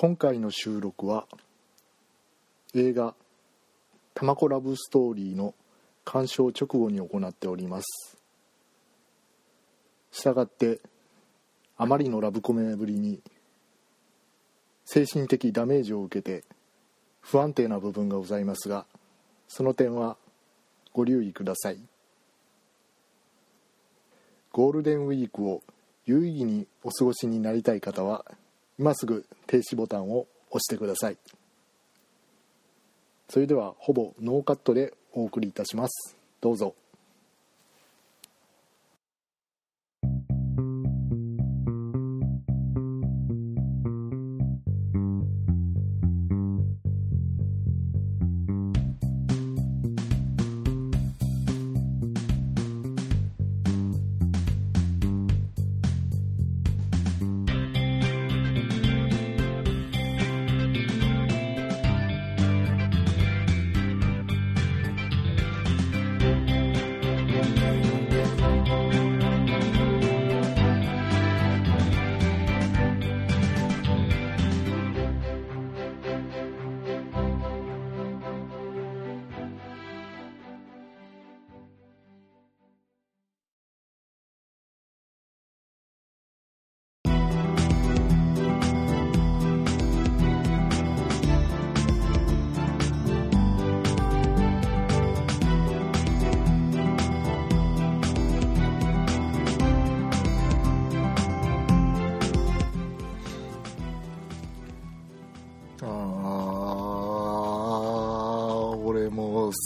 今回の収録は映画「たまこラブストーリー」の鑑賞直後に行っております。したがってあまりのラブコメぶりに精神的ダメージを受けて不安定な部分がございますがその点はご留意ください。ゴールデンウィークを有意義にお過ごしになりたい方は今すぐ停止ボタンを押してください。それではほぼノーカットでお送りいたします。どうぞ。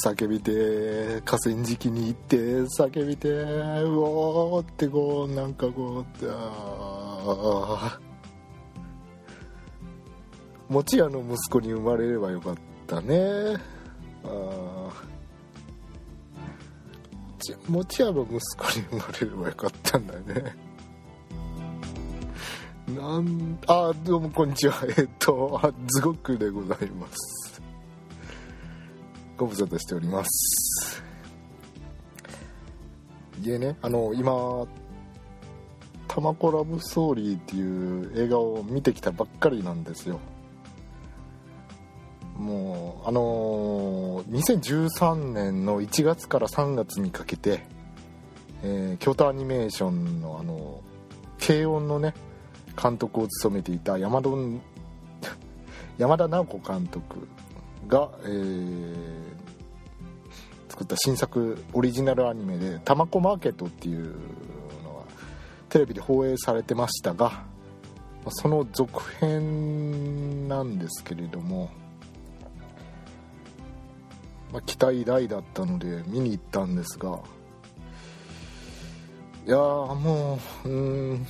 叫びて河川敷に行って叫びてうおーってこうなんかこうあ餅屋の息子に生まれればよかったね。あ餅屋の息子に生まれればよかったんだよね。なんあどうもこんにちは。えっとあズゴックでございます。ご無沙汰しております。でねあの今「たまこラブストーリー」っていう映画を見てきたばっかりなんですよ。もうあのー2013年の1月から3月にかけて、えー京都アニメーションのあの軽音のね監督を務めていた山田山田直子監督が、えー作った新作オリジナルアニメで「たまこマーケット」っていうのがテレビで放映されてましたがその続編なんですけれども、まあ、期待大だったので見に行ったんですがいやもううん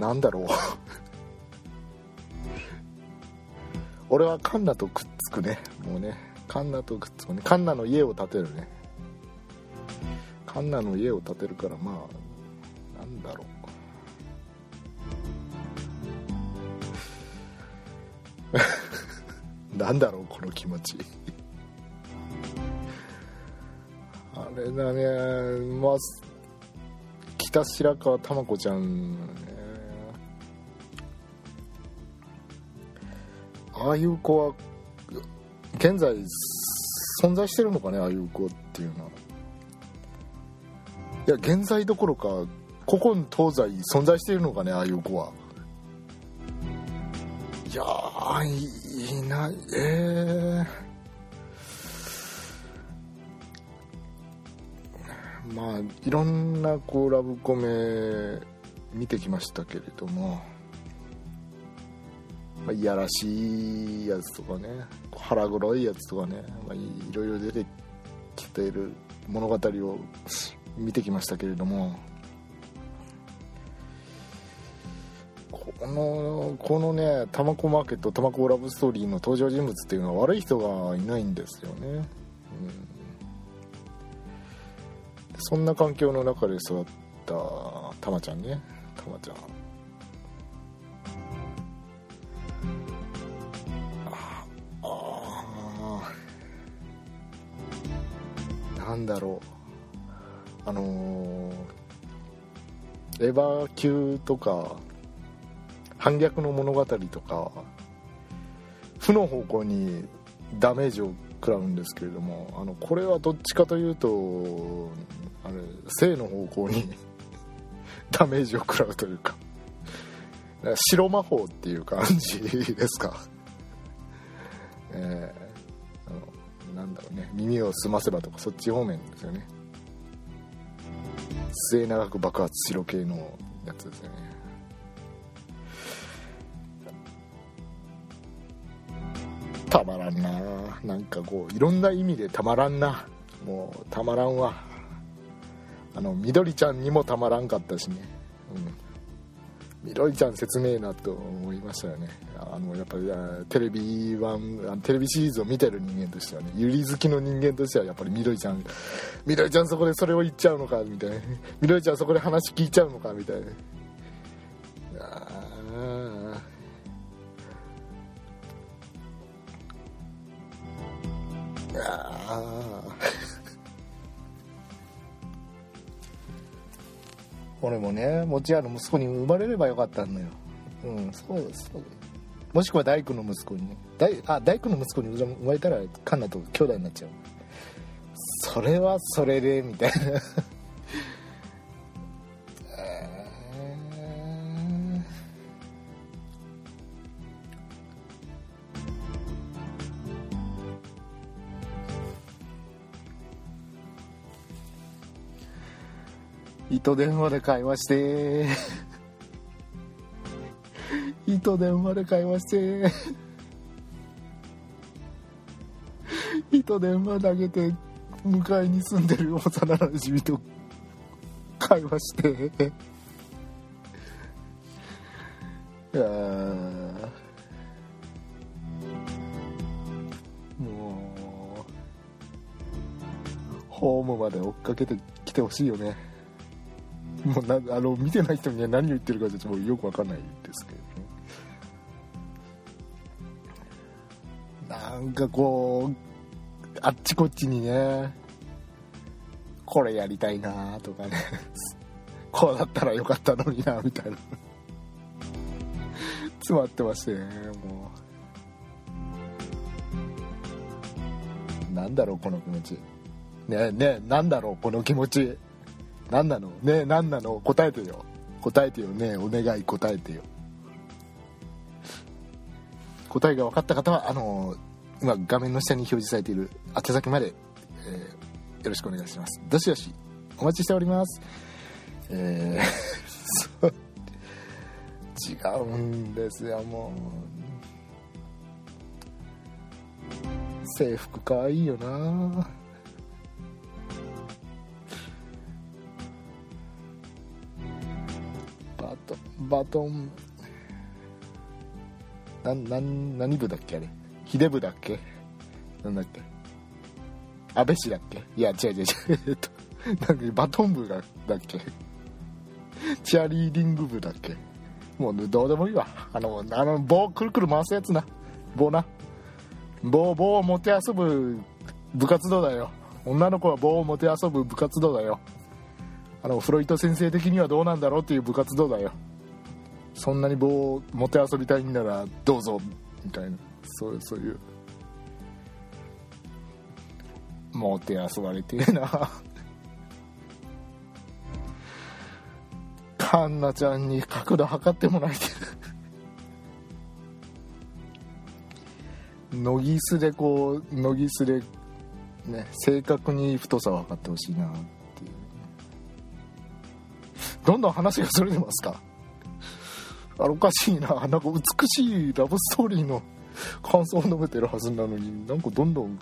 なんだろう。俺はカンナとくっつくね。もうねカンナとくっつくね。カンナの家を建てるね。カンナの家を建てるからまあなんだろう。なんだろうこの気持ち。あれだね。まあ北白川たま子ちゃんああいう子は現在存在してるのかねああいう子っていうのは。いや現在どころか古今東西存在しているのかねああいう子は。いやいいないえー。まあいろんなこうラブコメ見てきましたけれども、まあ、いやらしいやつとかね腹黒いやつとかね、まあ、いろいろ出てきている物語を見てきましたけれどもこのこのねタマコマーケットタマコラブストーリーの登場人物っていうのは悪い人がいないんですよね、うん、そんな環境の中で育ったたまちゃんね。たまちゃん。だろう。あのーエヴァ級とか反逆の物語とか負の方向にダメージを食らうんですけれどもあのこれはどっちかというとあれ性の方向に ダメージを食らうというか白魔法っていう感じですか。えー、なんだろうね。耳を澄ませばとかそっち方面ですよね。末永く爆発しろ系のやつですよね。たまらんな。なんかこういろんな意味でたまらんな。もうたまらんわ。あの緑ちゃんにもたまらんかったしね。うん。みどりちゃん説明なと思いましたよね。あのやっぱりテレビ版テレビシリーズを見てる人間としてはねゆり好きの人間としてはやっぱりみどりちゃんみどりちゃんそこでそれを言っちゃうのかみたいな。みどりちゃんそこで話聞いちゃうのかみたいな。俺もね持ち屋の息子に生まれればよかったのよ。うんそうですそう。ですもしくは大工の息子にね。大あ大工の息子に生まれたらカンナと兄弟になっちゃう。それはそれでみたいな。糸電話で会話して。糸電話で会話して。糸電話投げて向かいに住んでる幼なじみと会話して。いやもうホームまで追っかけてきてほしいよね。もうなあの見てない人には何を言ってるかちょっとよくわかんないですけど。ね、なんかこうあっちこっちにねこれやりたいなとかね。こうだったらよかったのになみたいな。詰まってましてねもう。なんだろうこの気持ち。ねえねえなんだろうこの気持ち。何なの？ねえ何なの？答えてよ。答えてよ。ねお願い。答えてよ。答えが分かった方はあの今画面の下に表示されている宛先まで、えー、よろしくお願いします。どしどしお待ちしております。えー、違うんですよもう。制服かわいいよな。バトン。なな何部だっけあれ？秀部だっけ？なんだっけ？安倍氏だっけ？いや違う違う違う。えっとなんかバトン部だっけ？チアリーディング部だっけ？もうどうでもいいわ。あのあの棒くるくる回すやつな。棒な。棒棒を持て遊ぶ部活動だよ。女の子は棒を持て遊ぶ部活動だよ。あのフロイト先生的にはどうなんだろうっていう部活動だよ。そんなに棒を持て遊びたいんならどうぞみたいな。そうそういう。もて遊ばれてえな。カンナちゃんに角度測ってもらえてるノギスでこうノギスでね正確に太さを測ってほしいなっていう。どんどん話がそれてますか？あおかしいななんか美しいラブストーリーの感想を述べてるはずなのになんかどんどん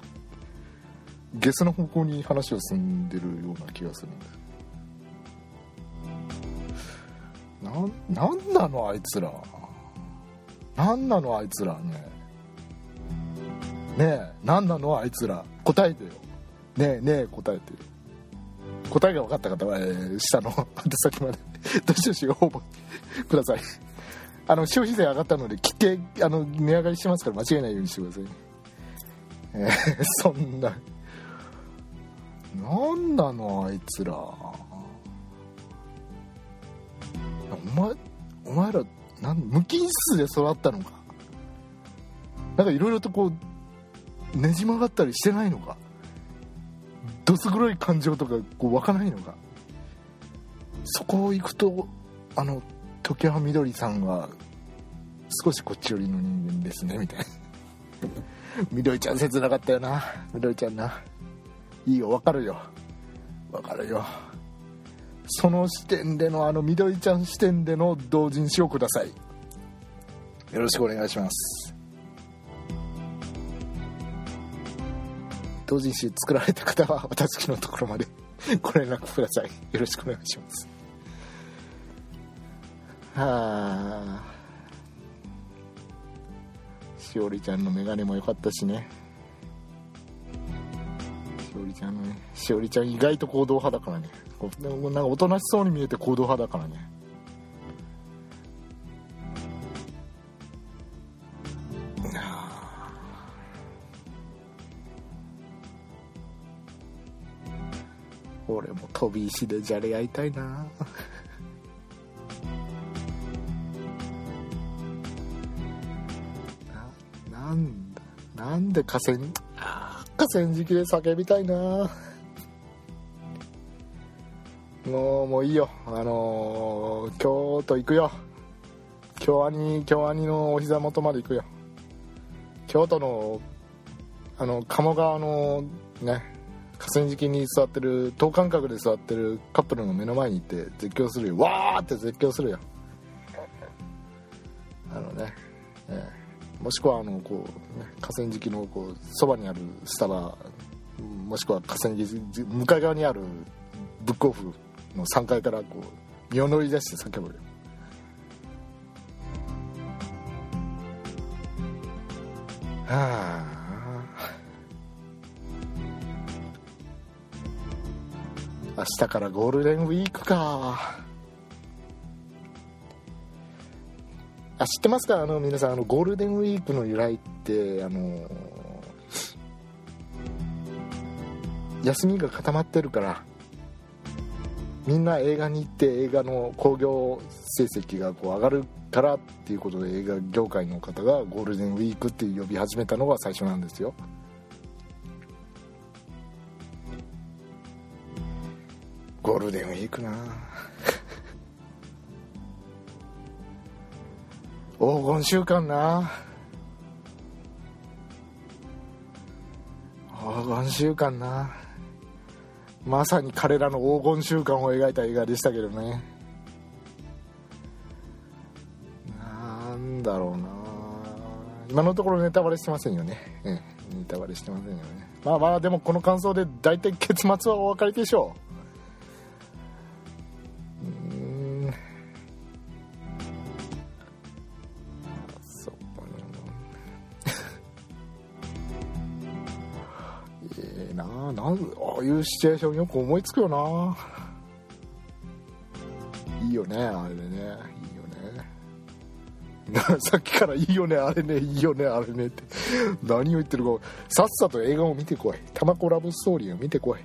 ゲスの方向に話を進んでるような気がするんですななんなのあいつらなんなのあいつらねねえなんなのあいつら答えてよねえねえ答えてよ答えが分かった方は、えー、下の宛先までどしどし応募くださいあの消費税上がったので切ってあの値上がりしてますから間違えないようにしてください、えー、そんな。なんなのあいつら。お前お前らなん無菌室で育ったのか。なんかいろいろとこうねじ曲がったりしてないのか。どす黒い感情とかこう湧かないのか。そこを行くとあの時葉みどりさんは少しこっち寄りの人間ですねみたいな。みどりちゃん切なかったよな。みどりちゃんな。いいよわかるよ。わかるよ。その視点でのあのみどりちゃん視点での同人誌をください。よろしくお願いします。同人誌作られた方は私のところまでご連絡ください。よろしくお願いします。はあ。しおりちゃんの眼鏡も良かったしね。しおりちゃんのねしおりちゃん意外と行動派だからね。こうなんかおとなしそうに見えて行動派だからね。俺も飛び石でじゃれ合いたいな。なんで河川河川敷で叫びたいな。もうもういいよ。あのー京都行くよ。京アニ京アニのお膝元まで行くよ。京都のあの鴨川のね河川敷に座ってる等間隔で座ってるカップルの目の前に行って絶叫するよ。わーって絶叫するよもしくはあのこう、ね、河川敷のこうそばにあるスタバもしくは河川敷向かい側にあるブックオフの3階からこう身を乗り出して叫ぶ。はあ。明日からゴールデンウィークか。あ知ってますか？あの皆さんあのゴールデンウィークの由来ってあの休みが固まってるからみんな映画に行って映画の興行成績がこう上がるからっていうことで映画業界の方がゴールデンウィークって呼び始めたのが最初なんですよ。ゴールデンウィークな黄金週間な。黄金週間な。まさに彼らの黄金週間を描いた映画でしたけどね。なんだろうな。今のところネタバレしてませんよね、ええ、ネタバレしてませんよね。まあまあでもこの感想で大体結末はお分かりでしょう。ういうシチュエーションよく思いつくよな。いいよねあれね。いいよね。さっきからいいよねあれね。いいよねあれねって。何を言ってるか。さっさと映画を見てこい「タマコラブストーリー」を見てこい。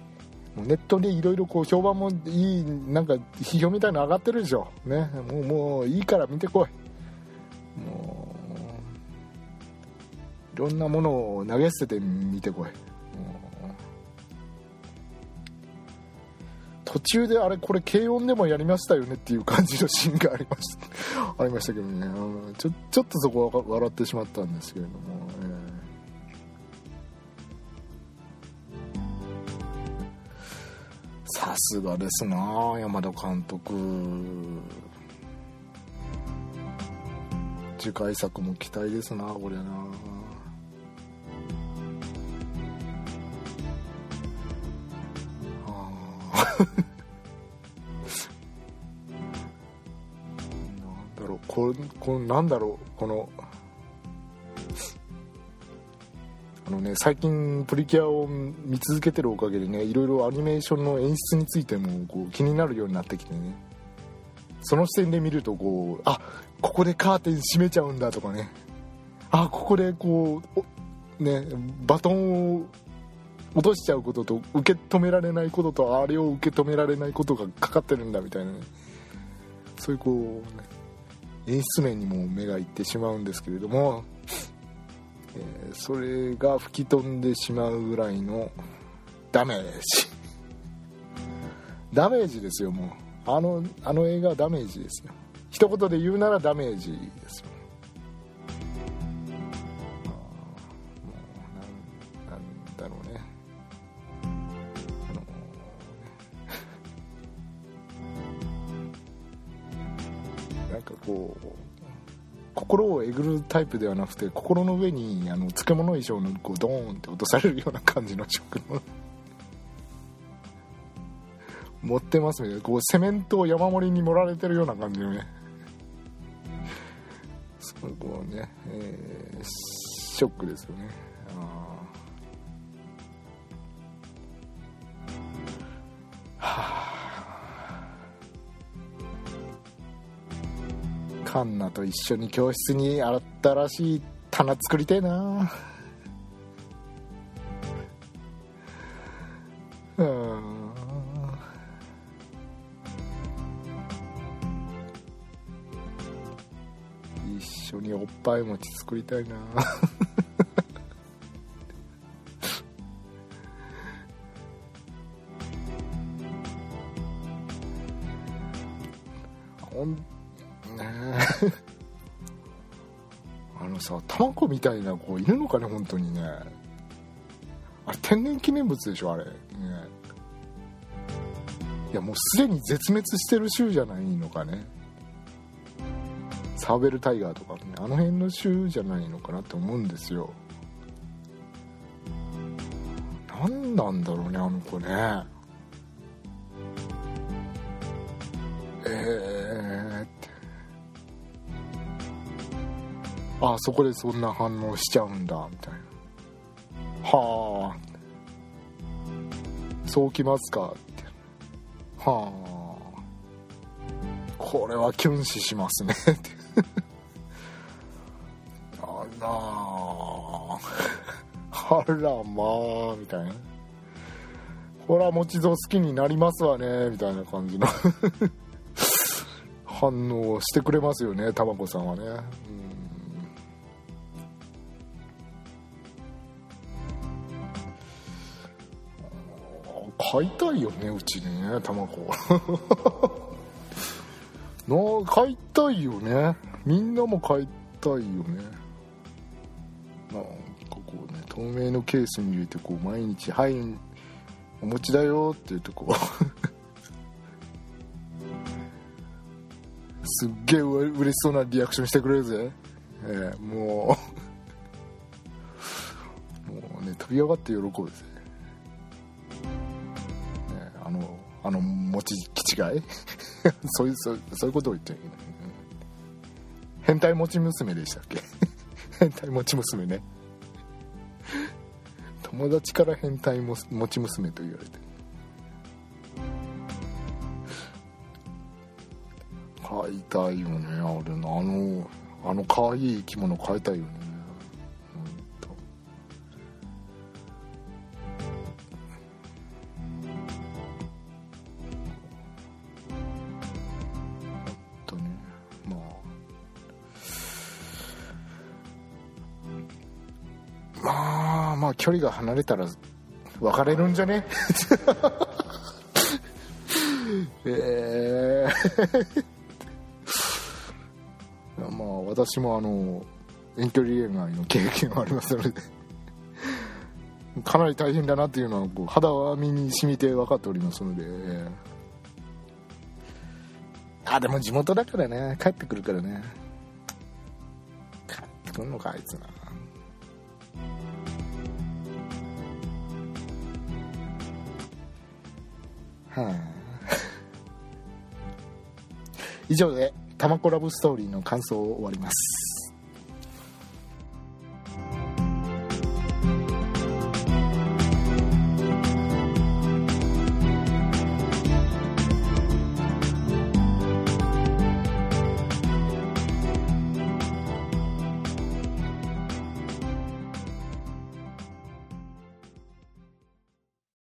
もうネットでいろいろこう評判もいいなんか批評みたいなの上がってるでしょ。ね。もうもういいから見てこい。もういろんなものを投げ捨てて見てこい。途中であれこれ軽音でもやりましたよねっていう感じのシーンがありました。ありましたけどね。ちょちょっとそこは笑ってしまったんですけれども、えー。さすがですな山田監督。次回作も期待ですなこれな。なんだろうここのなんだろうこのあのね最近プリキュアを見続けてるおかげでねいろいろアニメーションの演出についてもこう気になるようになってきてね。その視点で見るとこうあここでカーテン閉めちゃうんだとかね。あここでこうねバトンを落としちゃうことと受け止められないこととあれを受け止められないことがかかってるんだみたいなね。そういうこう、ね、演出面にも目がいってしまうんですけれども、えー、それが吹き飛んでしまうぐらいのダメージ。ダメージですよもう。あのあの映画はダメージですよ。一言で言うならダメージです。よ心をえぐるタイプではなくて心の上にあの漬物衣装のこうドーンって落とされるような感じの食の持ってますね。こうセメントを山盛りに盛られてるような感じのね。すごいこうね、えー、ショックですよね。ハンナと一緒に教室に洗ったらしい棚作りたいな。うん。一緒におっぱい餅作りたいな。卵みたいな子いるのかね本当にね。あれ天然記念物でしょあれ。ね。いやもうすでに絶滅してる種じゃないのかね。サーベルタイガーとかねあの辺の種じゃないのかなって思うんですよ。何なんだろうねあの子ね。えー、あそこでそんな反応しちゃうんだみたいな。はあ。そうきますかって。はあ。これはキュン死しますね。って。あらあ。らまあみたいな。ほら餅蔵好きになりますわねみたいな感じの。反応してくれますよねたまこさんはね、うん。買いたいよねうちにね卵。な買いたいよね。みんなも買いたいよね。なんかこうね透明のケースに入れてこう毎日「はいお餅だよ」って言うとこ。う すっげえ嬉しそうなリアクションしてくれるぜ、えー、もう。もうね飛び上がって喜ぶぜ。あのあの餅気違い？そういうそういうことを言ってる変態持ち娘でしたっけ？変態持ち娘ね。友達から変態も持ち娘と言われて。飼いたいよねあれあのあの可愛い生き物飼いたいよね。まあ距離が離れたら別れるんじゃね？えー、まあ私もあの遠距離恋愛の経験がありますので。かなり大変だなっていうのはこう肌は身に染みて分かっておりますので。あでも地元だからね。帰ってくるからね。帰ってくるのかあいつな。はあ、以上で「たまこラブストーリー」の感想を終わります。